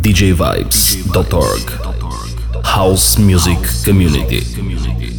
djvibes.org House Music Community.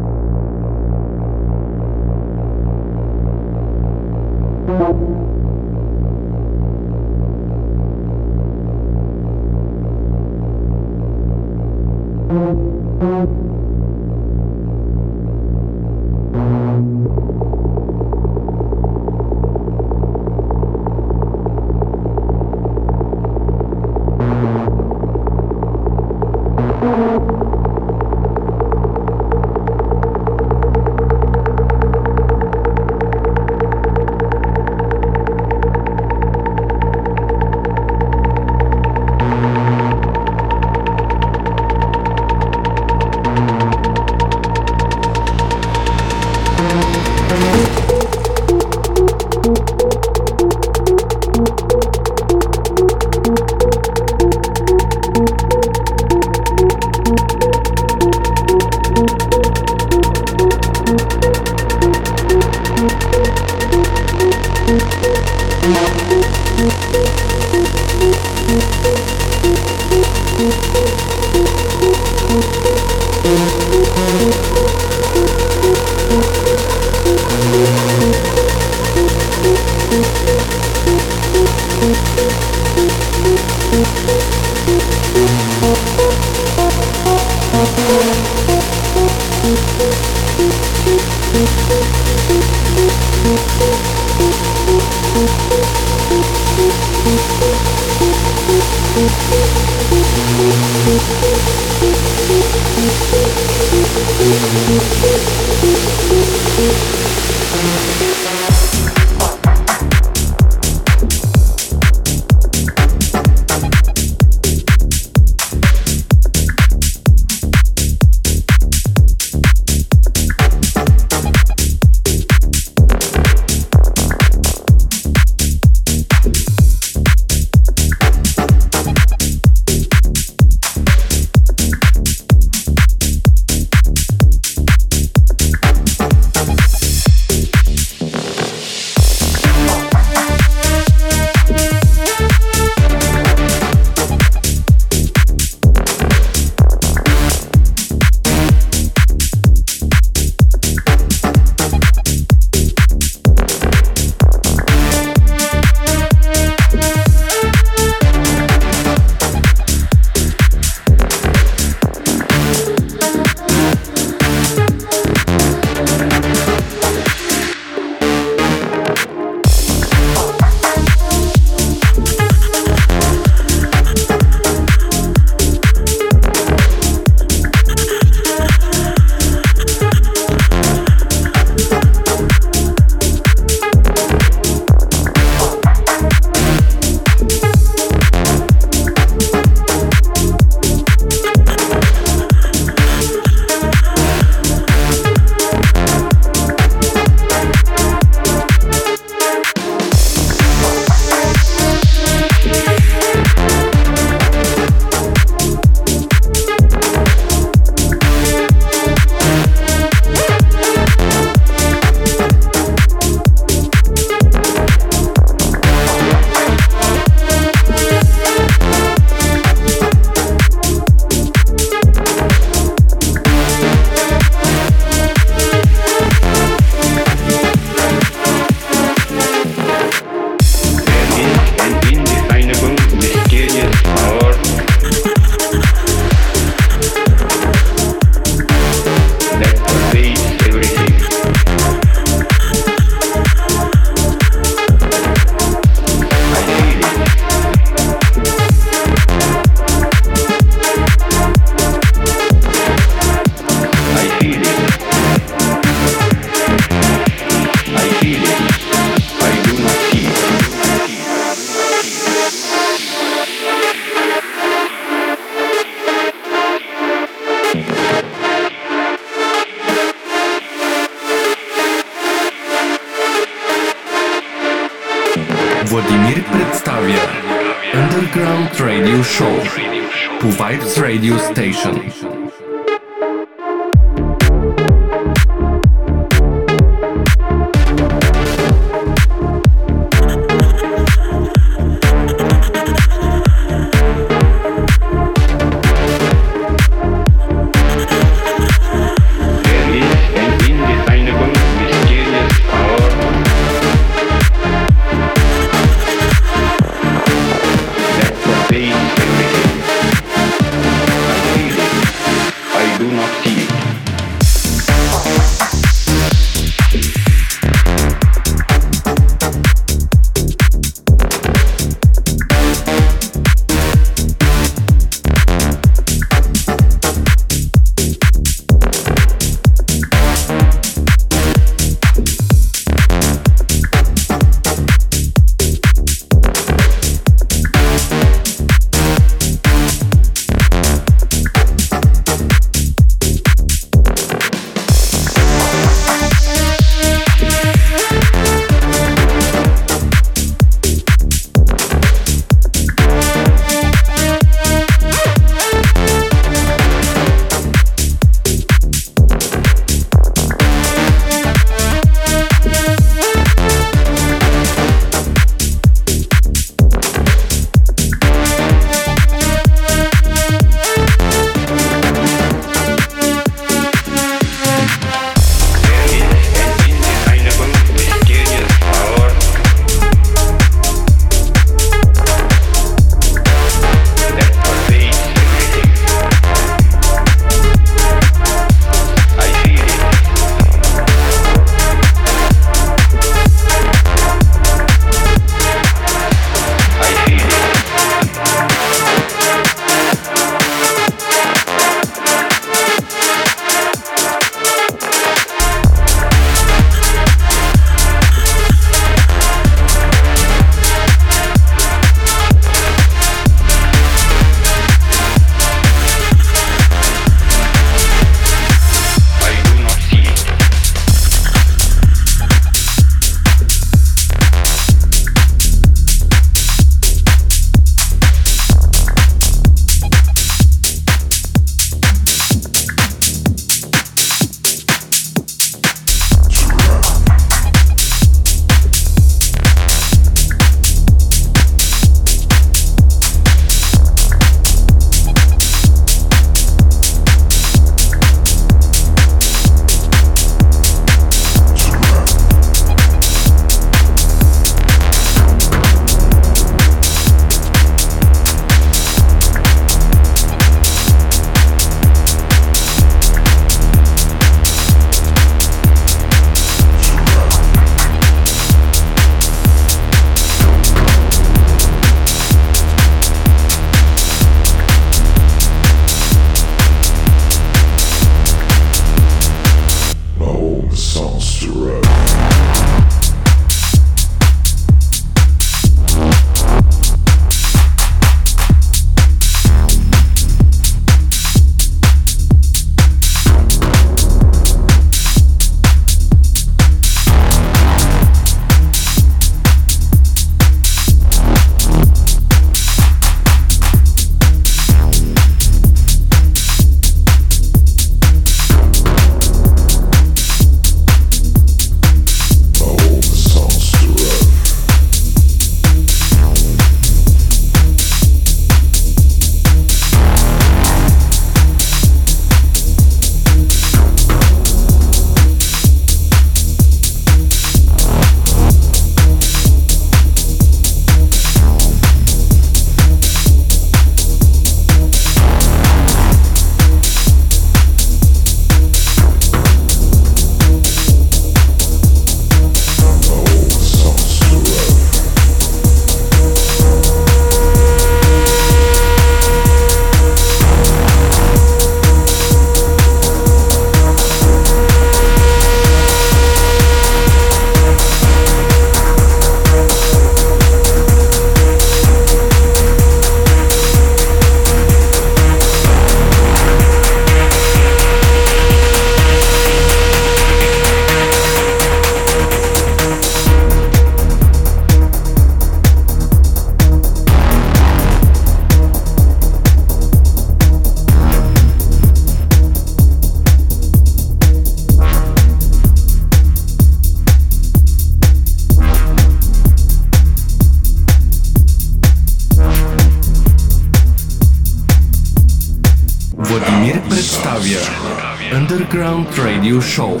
Show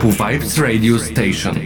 po Vibes Radio Station.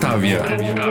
Władimir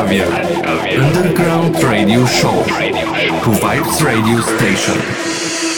Caviar, Underground Radio Show, Who Vibes Radio Station.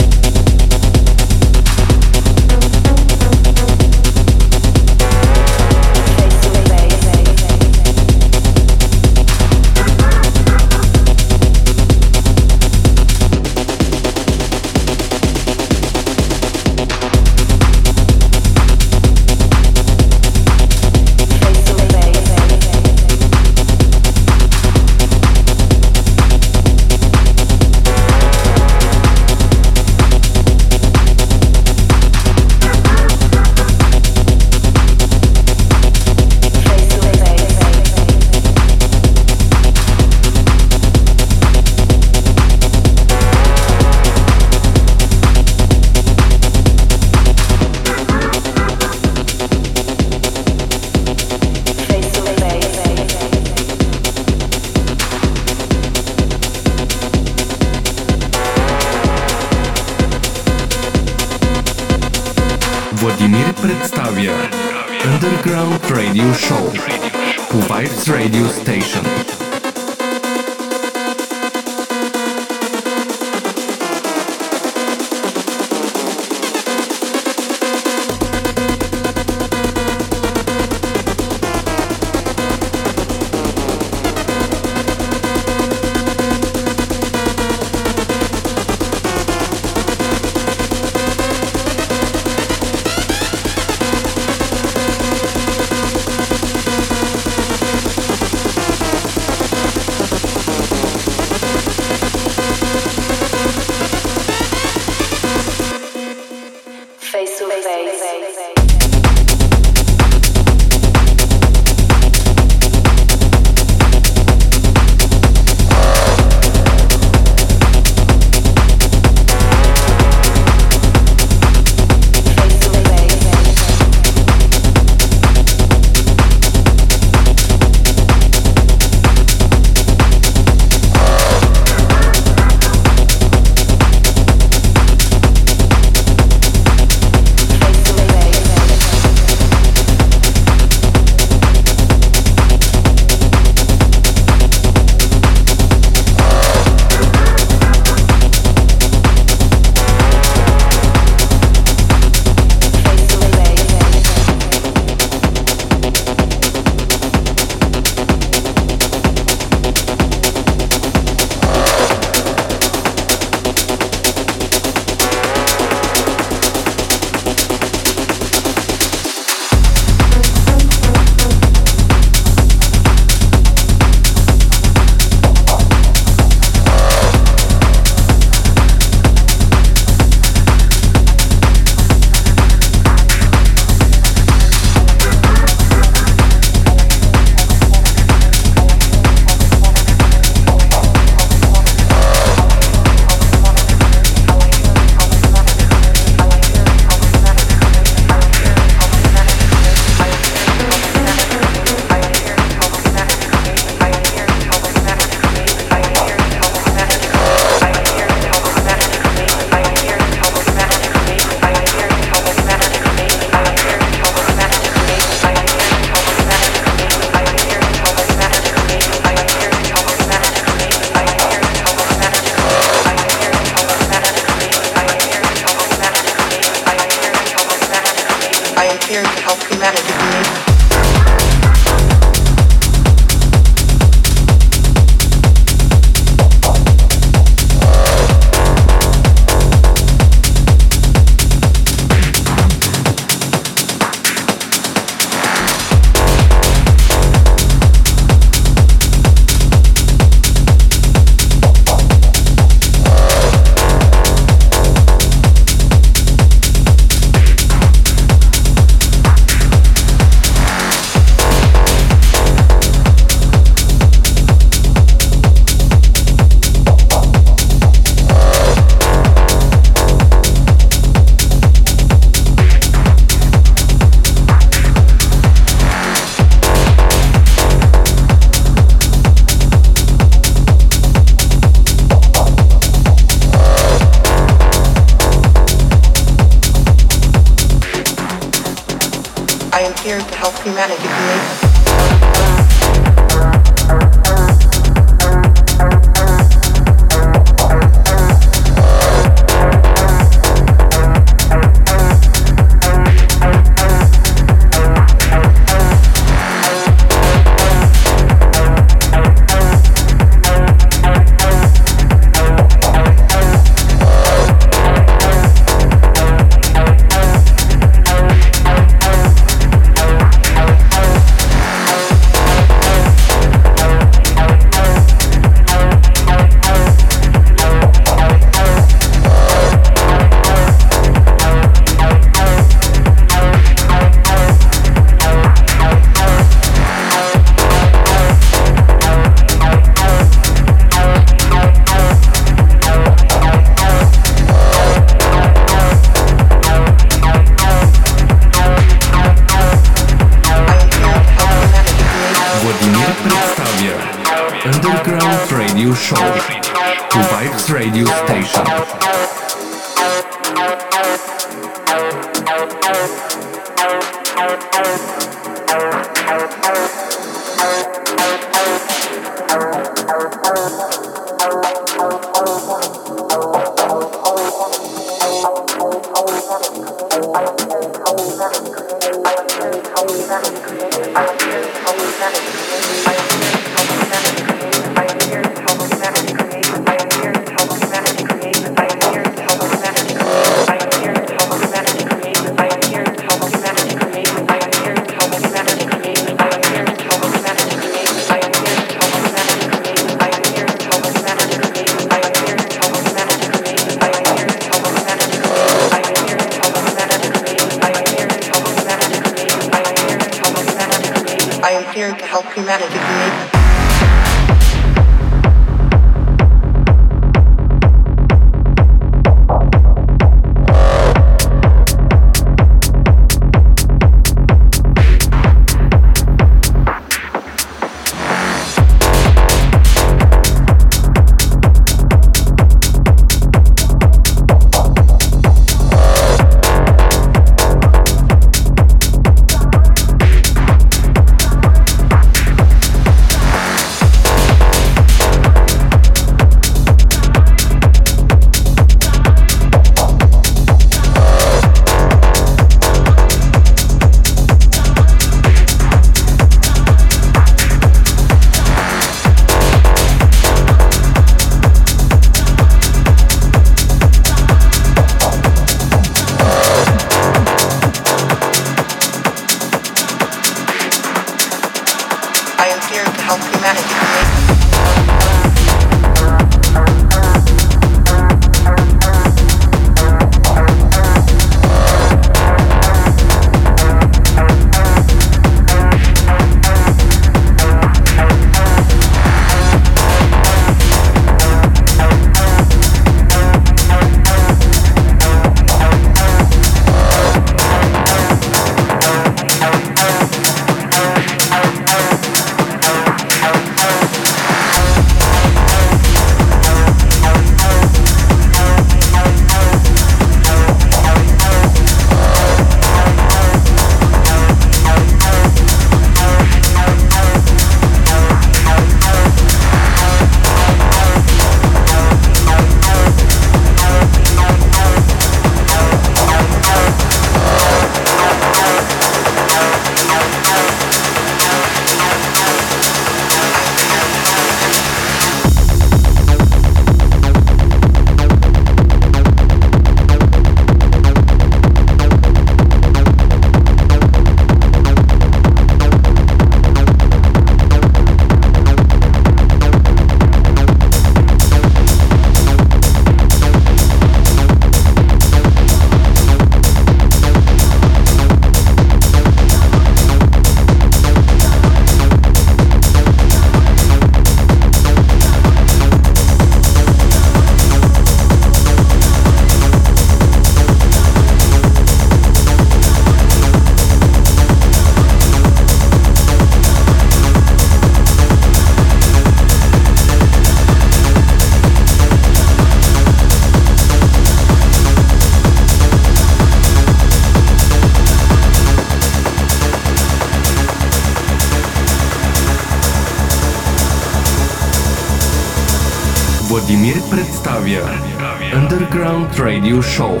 Radio Show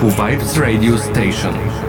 по Vibes Radio Station.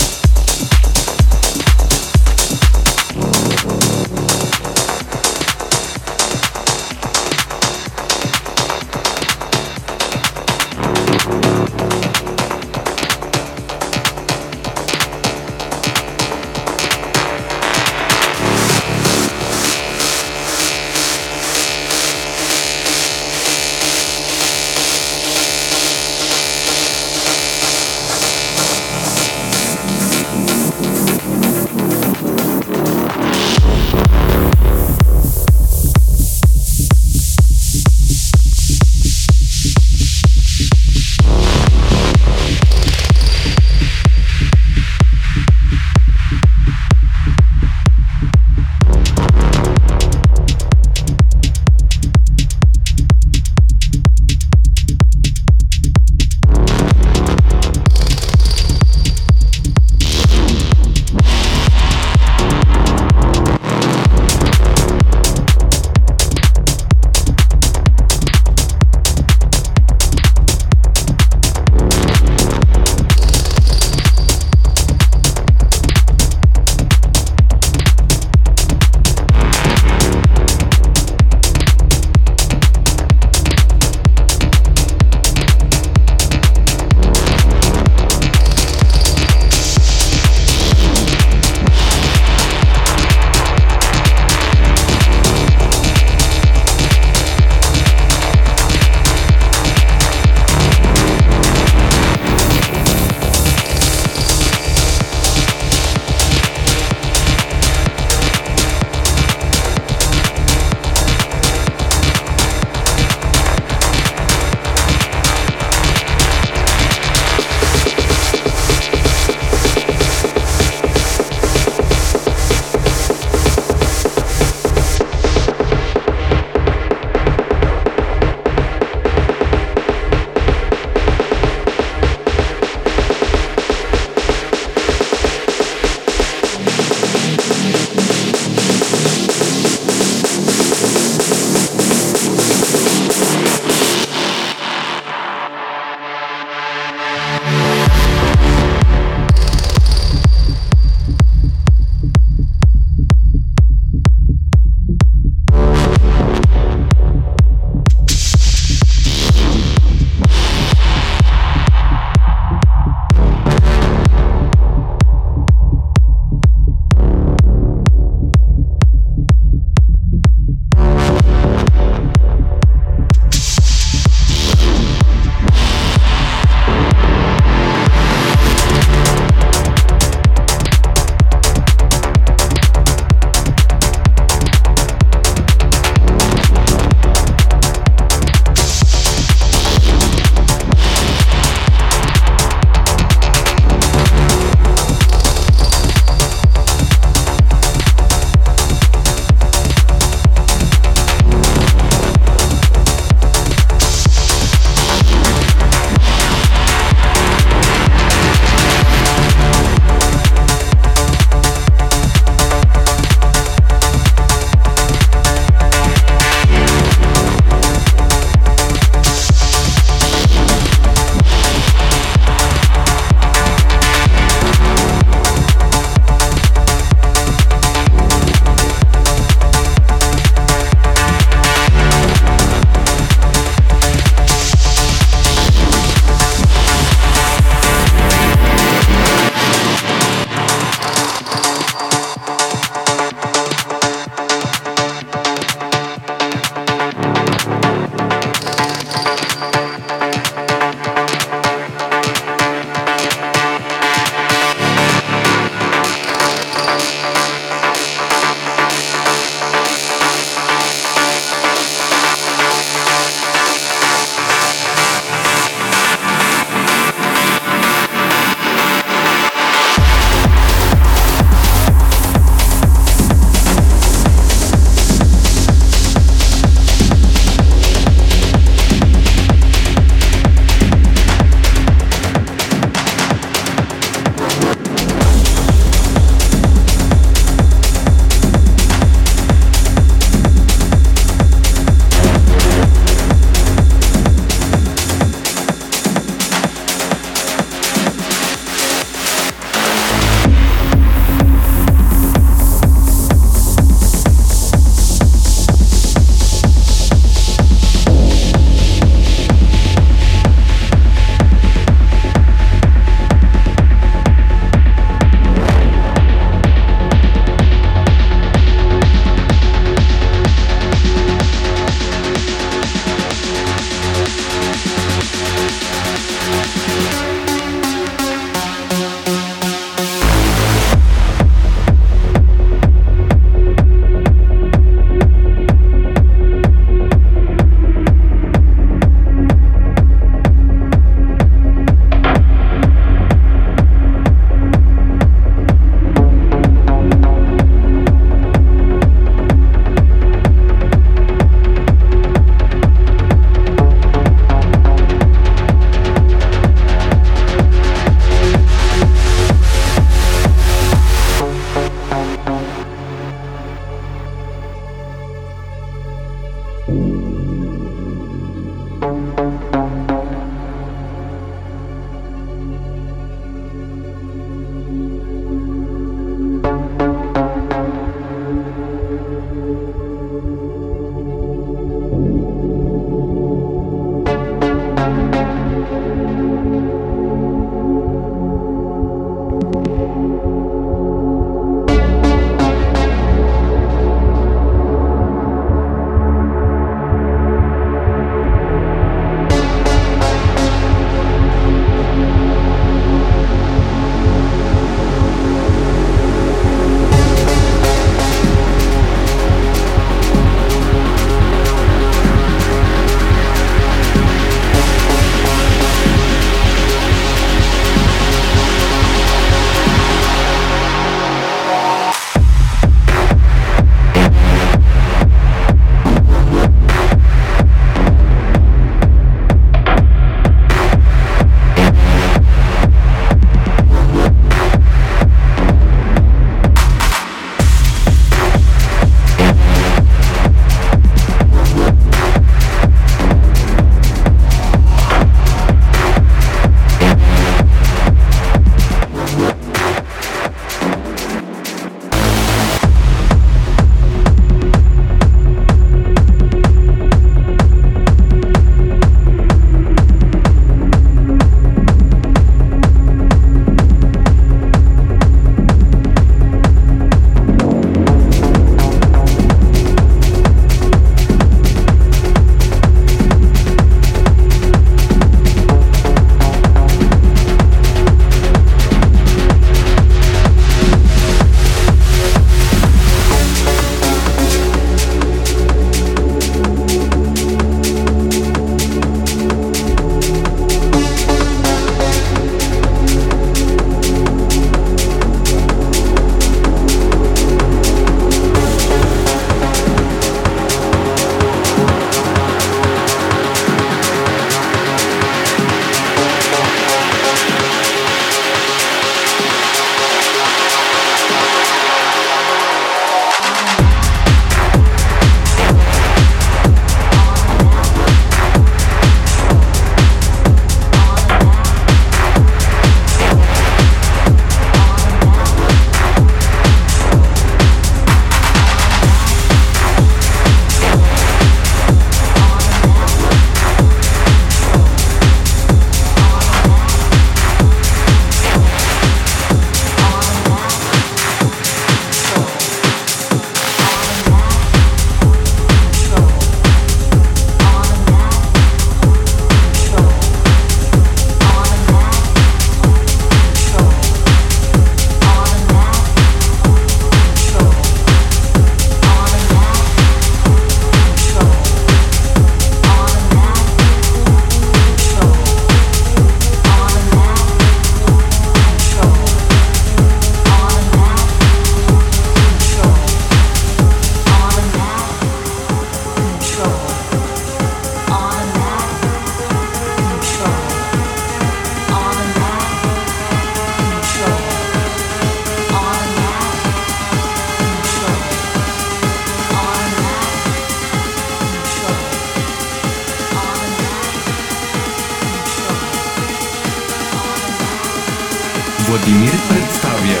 Vladimir przedstawia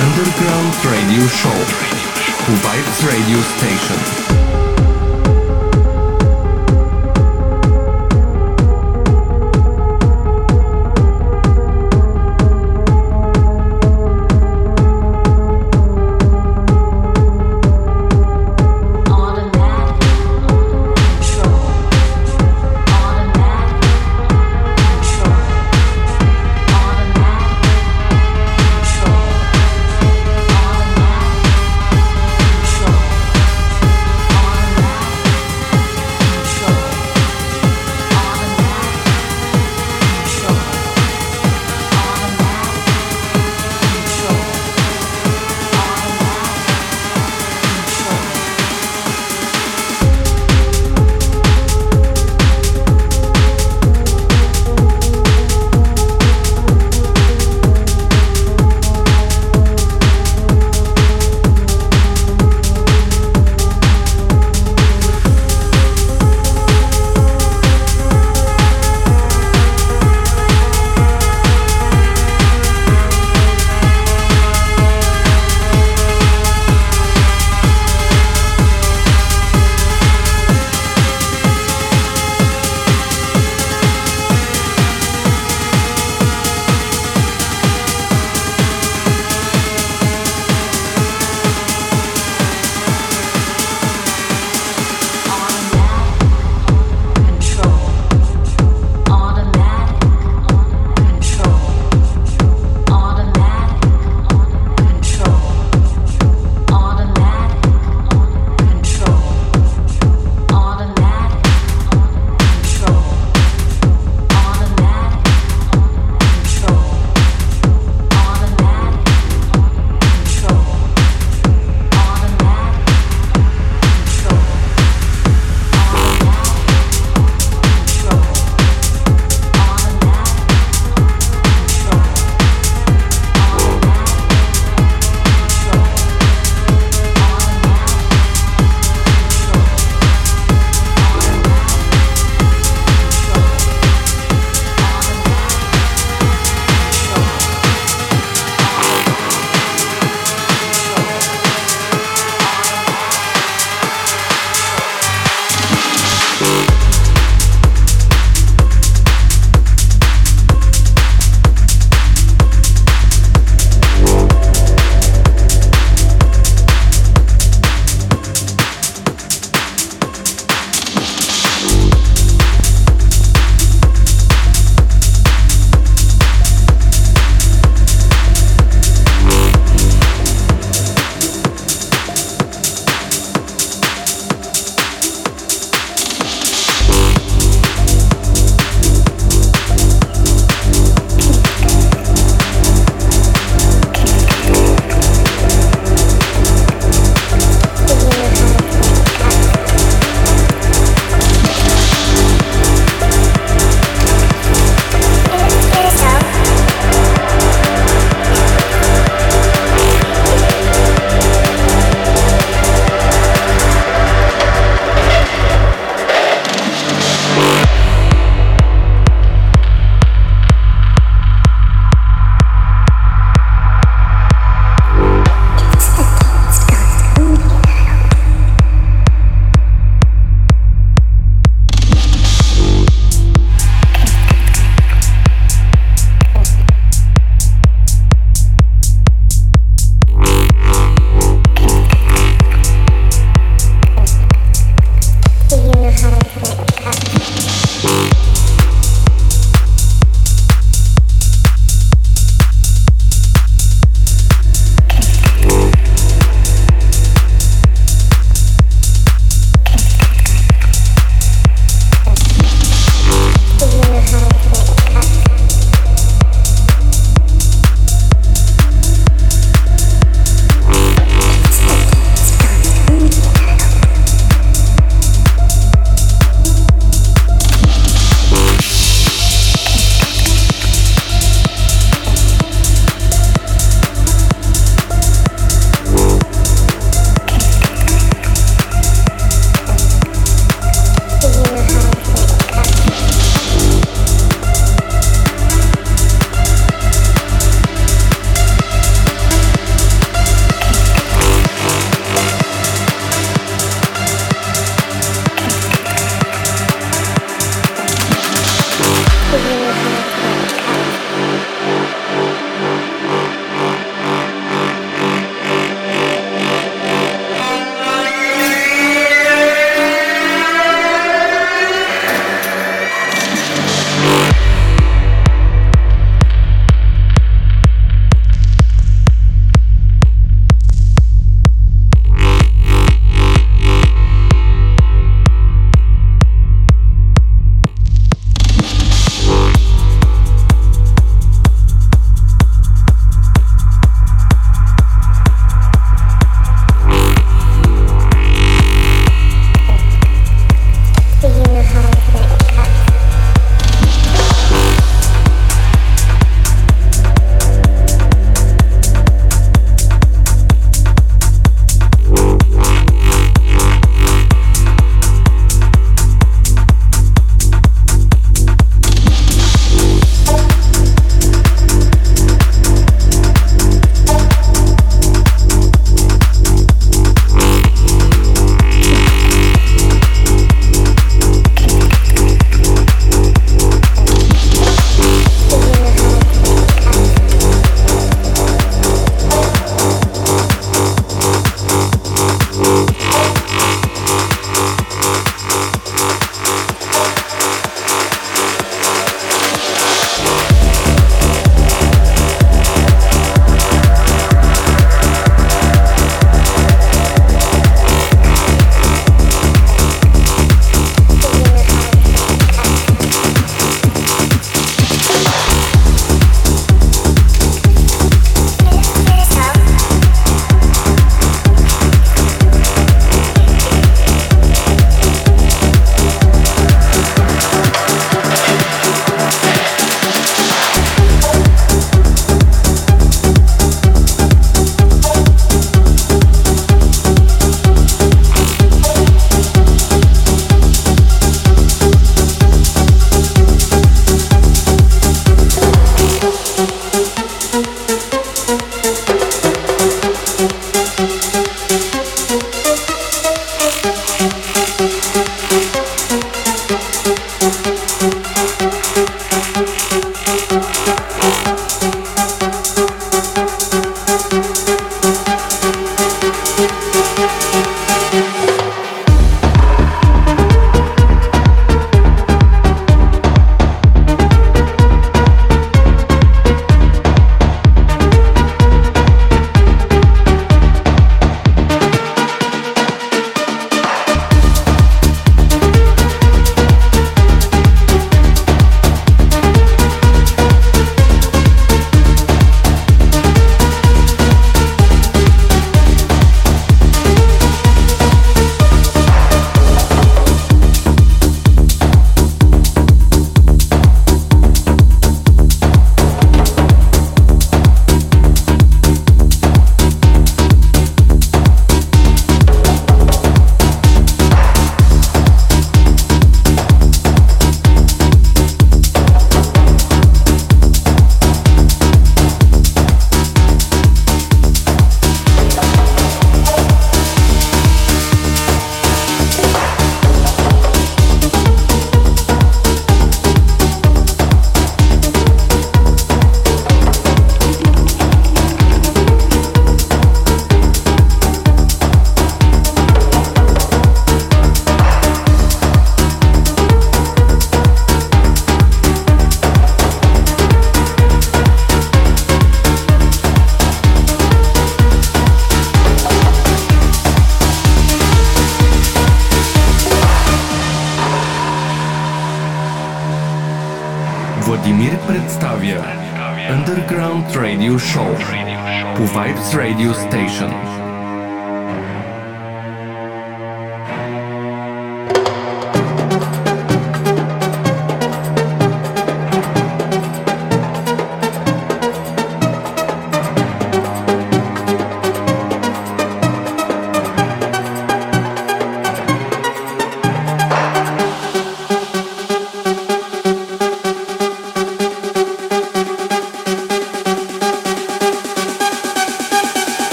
Underground Radio Show. Vibes Radio Station.